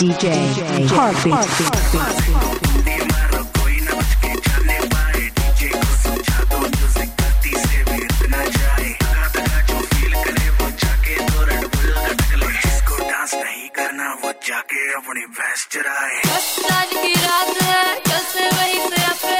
DJ Heartbeat. Heartbeat. करना वो जाके अपनी भैंस चराए आज की रात है, कल से वही से अपे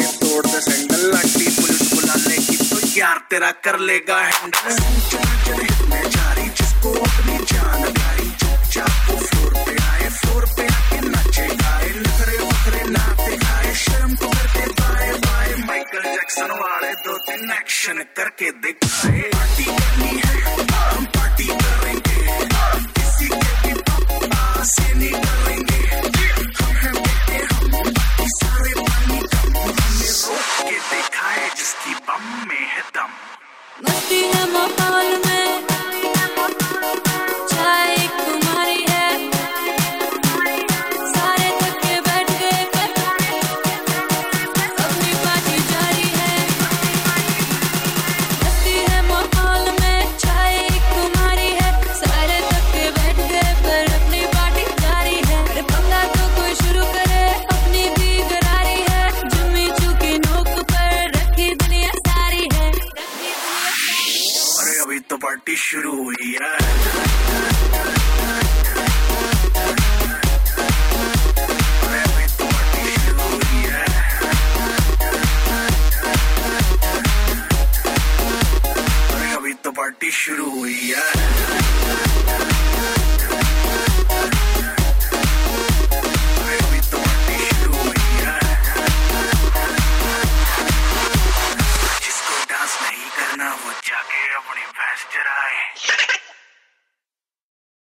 यार तेरा कर लेगा हैंडल जारी जिसको अपनी जान प्यारी चुपचाप फ्लोर पे आए फ्लोर पे आके नचे, गाए नखरे वखरे गाए, शर्म को करके बाय बाय माइकल जैक्सन वाले दो तीन एक्शन करके दिखाए। मस्ती है तो पार्टी शुरू हुई है पार्टी तो शुरू हुई है ना वो जाके अपनी भैंस चराए।